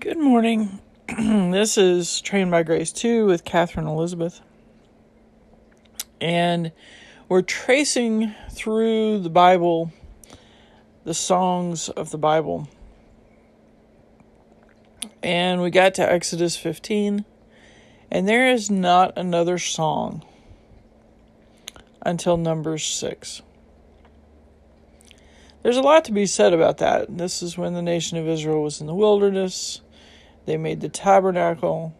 Good morning. this is Trained by Grace 2 with Catherine Elizabeth. And we're tracing through the Bible, the songs of the Bible. And we got to Exodus 15, and there is not another song until Numbers 6. There's a lot to be said about that. This is when the nation of Israel was in the wilderness they made the tabernacle.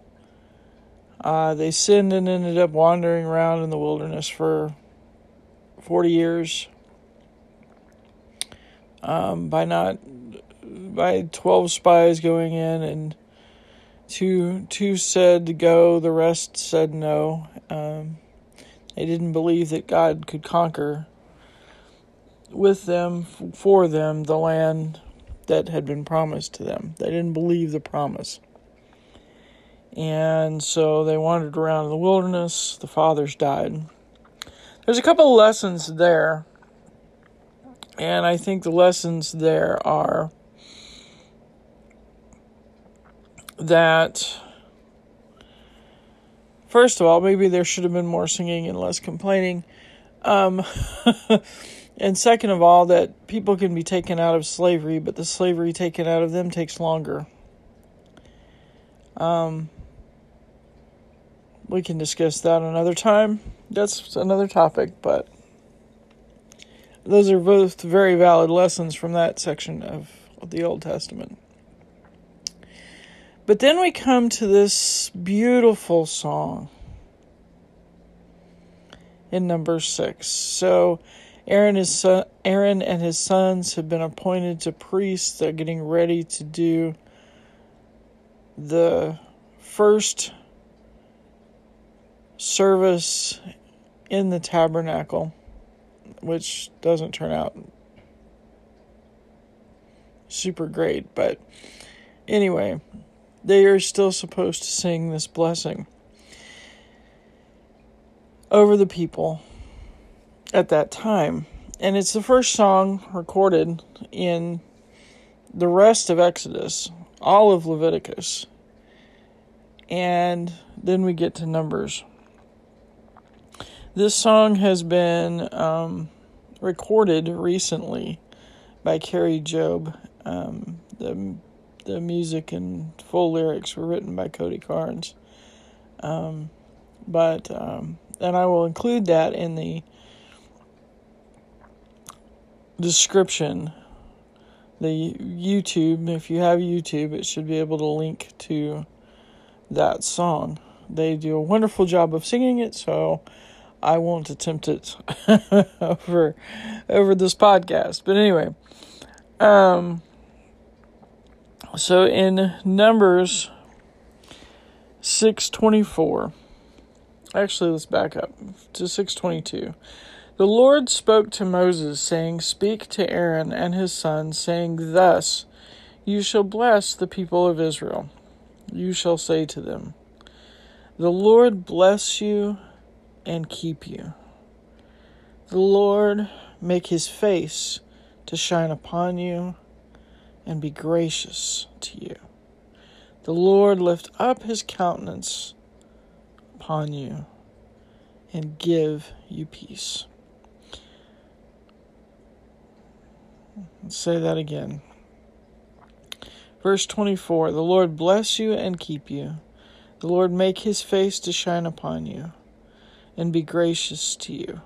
Uh, they sinned and ended up wandering around in the wilderness for 40 years. Um, by not by 12 spies going in and two two said to go the rest said no um, they didn't believe that god could conquer with them for them the land that had been promised to them. They didn't believe the promise. And so they wandered around in the wilderness. The fathers died. There's a couple lessons there. And I think the lessons there are that, first of all, maybe there should have been more singing and less complaining. Um, And second of all, that people can be taken out of slavery, but the slavery taken out of them takes longer. Um, we can discuss that another time. That's another topic, but those are both very valid lessons from that section of, the Old Testament. But then we come to this beautiful song in number six. So Aaron, his son, Aaron and his sons have been appointed to priests. They're getting ready to do the first service in the tabernacle, which doesn't turn out super great, but anyway, they are still supposed to sing this blessing over the people at that time. And it's the first song recorded in the rest of Exodus, all of Leviticus. And then we get to Numbers. This song has been um, recorded recently by Kari Jobe. Um, the the music and full lyrics were written by Cody Carnes. Um, but um, and I will include that in the description, the YouTube, if you have YouTube, it should be able to link to that song. They do a wonderful job of singing it, so I won't attempt it over over this podcast. But anyway, um so in Numbers 624 Actually, let's back up to 622. The Lord spoke to Moses, saying, Speak to Aaron and his sons, saying, Thus you shall bless the people of Israel. You shall say to them, The Lord bless you and keep you. The Lord make his face to shine upon you and be gracious to you. The Lord lift up his countenance upon you and give you peace. Let's say that again. Verse 24 The Lord bless you and keep you. The Lord make his face to shine upon you and be gracious to you.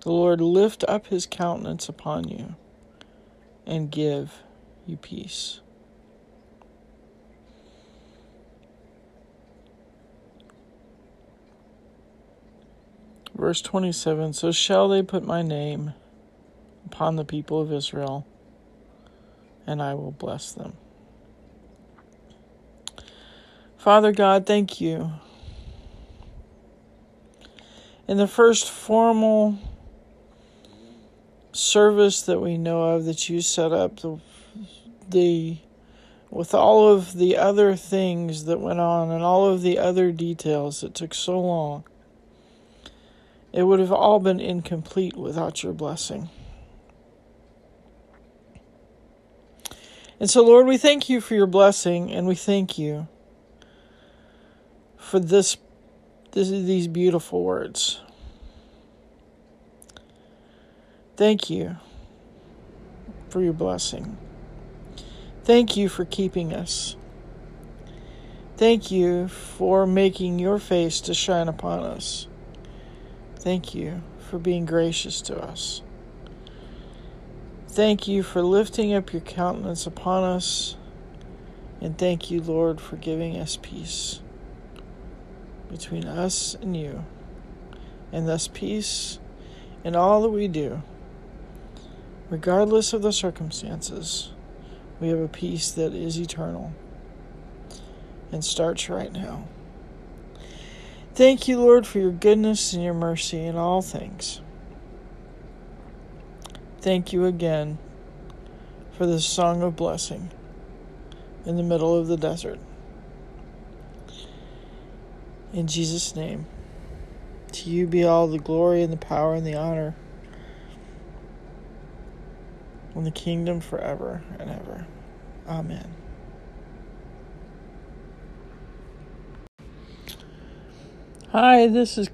The Lord lift up his countenance upon you and give you peace. Verse 27 So shall they put my name upon the people of Israel, and I will bless them. Father God, thank you. In the first formal service that we know of that you set up, the, the with all of the other things that went on and all of the other details that took so long, it would have all been incomplete without your blessing. And so, Lord, we thank you for your blessing and we thank you for this, this these beautiful words. Thank you for your blessing. Thank you for keeping us. Thank you for making your face to shine upon us. Thank you for being gracious to us. Thank you for lifting up your countenance upon us. And thank you, Lord, for giving us peace between us and you. And thus, peace in all that we do, regardless of the circumstances. We have a peace that is eternal and starts right now. Thank you, Lord, for your goodness and your mercy in all things. Thank you again for this song of blessing in the middle of the desert. In Jesus' name, to you be all the glory and the power and the honor in the kingdom forever and ever. Amen. Hi, this is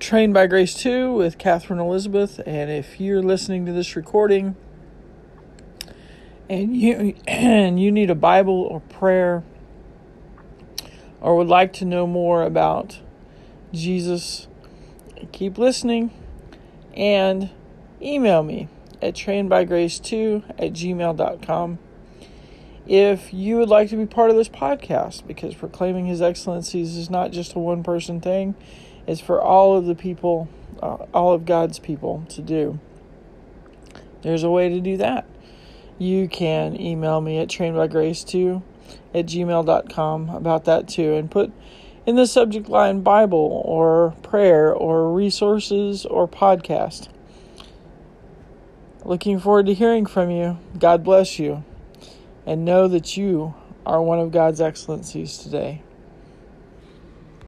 Trained by Grace 2 with Catherine Elizabeth, and if you're listening to this recording and you and you need a Bible or prayer or would like to know more about Jesus, keep listening and email me at trainedbygrace2 at gmail.com if you would like to be part of this podcast because proclaiming his excellencies is not just a one person thing it's for all of the people uh, all of god's people to do there's a way to do that you can email me at trainedbygrace2 at gmail.com about that too and put in the subject line bible or prayer or resources or podcast Looking forward to hearing from you. God bless you. And know that you are one of God's excellencies today.